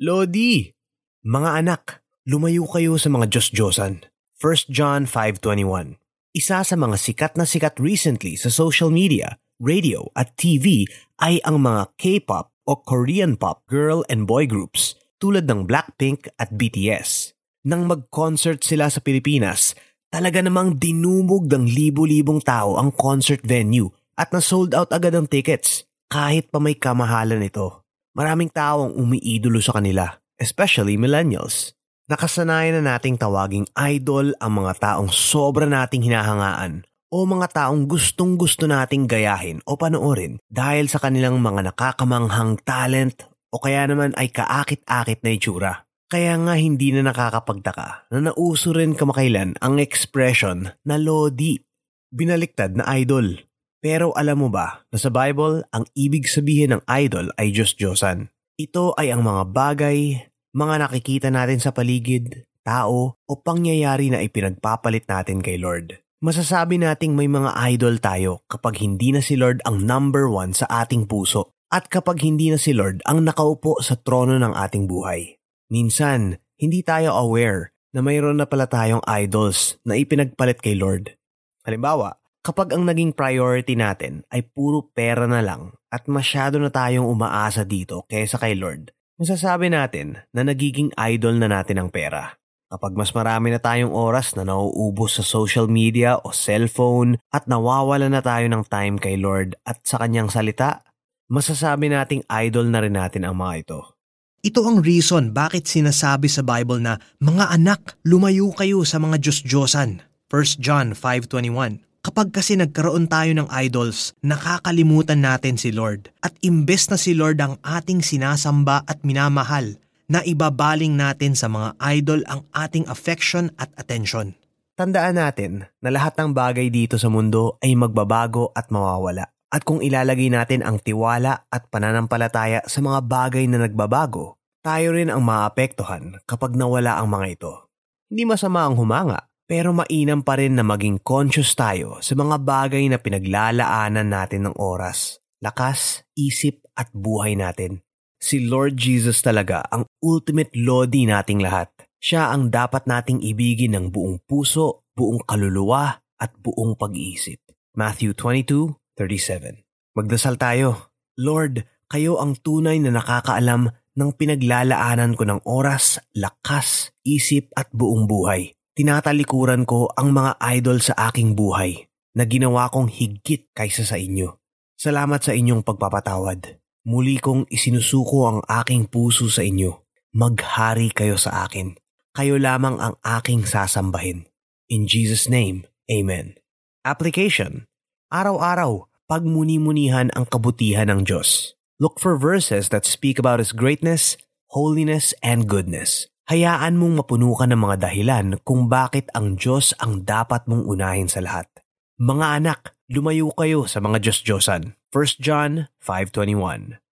Lodi! Mga anak, lumayo kayo sa mga Diyos-Diyosan. 1 John 5.21 Isa sa mga sikat na sikat recently sa social media, radio at TV ay ang mga K-pop o Korean pop girl and boy groups tulad ng Blackpink at BTS. Nang mag-concert sila sa Pilipinas, talaga namang dinumog ng libo-libong tao ang concert venue at na-sold out agad ang tickets kahit pa may kamahalan ito. Maraming tao ang umiidolo sa kanila, especially millennials. Nakasanayan na nating tawaging idol ang mga taong sobra nating hinahangaan o mga taong gustong gusto nating gayahin o panoorin dahil sa kanilang mga nakakamanghang talent o kaya naman ay kaakit-akit na itsura. Kaya nga hindi na nakakapagtaka na nauso rin kamakailan ang expression na Lodi, binaliktad na idol. Pero alam mo ba na sa Bible ang ibig sabihin ng idol ay Diyos-Diyosan? Ito ay ang mga bagay, mga nakikita natin sa paligid, tao o pangyayari na ipinagpapalit natin kay Lord. Masasabi nating may mga idol tayo kapag hindi na si Lord ang number one sa ating puso at kapag hindi na si Lord ang nakaupo sa trono ng ating buhay. Minsan, hindi tayo aware na mayroon na pala tayong idols na ipinagpalit kay Lord. Halimbawa, kapag ang naging priority natin ay puro pera na lang at masyado na tayong umaasa dito kaysa kay Lord, masasabi natin na nagiging idol na natin ang pera. Kapag mas marami na tayong oras na nauubos sa social media o cellphone at nawawala na tayo ng time kay Lord at sa kanyang salita, masasabi nating idol na rin natin ang mga ito. Ito ang reason bakit sinasabi sa Bible na, Mga anak, lumayo kayo sa mga Diyos-Diyosan. 1 John 5.21 Kapag kasi nagkaroon tayo ng idols, nakakalimutan natin si Lord. At imbes na si Lord ang ating sinasamba at minamahal, na ibabaling natin sa mga idol ang ating affection at attention. Tandaan natin na lahat ng bagay dito sa mundo ay magbabago at mawawala. At kung ilalagay natin ang tiwala at pananampalataya sa mga bagay na nagbabago, tayo rin ang maapektuhan kapag nawala ang mga ito. Hindi masama ang humanga, pero mainam pa rin na maging conscious tayo sa mga bagay na pinaglalaanan natin ng oras, lakas, isip at buhay natin. Si Lord Jesus talaga ang ultimate lodi nating lahat. Siya ang dapat nating ibigin ng buong puso, buong kaluluwa at buong pag-iisip. Matthew 22:37. Magdasal tayo. Lord, kayo ang tunay na nakakaalam ng pinaglalaanan ko ng oras, lakas, isip at buong buhay tinatalikuran ko ang mga idol sa aking buhay na ginawa kong higit kaysa sa inyo. Salamat sa inyong pagpapatawad. Muli kong isinusuko ang aking puso sa inyo. Maghari kayo sa akin. Kayo lamang ang aking sasambahin. In Jesus' name, Amen. Application. Araw-araw, pagmuni-munihan ang kabutihan ng Diyos. Look for verses that speak about His greatness, holiness, and goodness. Hayaan mong mapuno ka ng mga dahilan kung bakit ang Diyos ang dapat mong unahin sa lahat. Mga anak, lumayo kayo sa mga Diyos-Diyosan. 1 John 5.21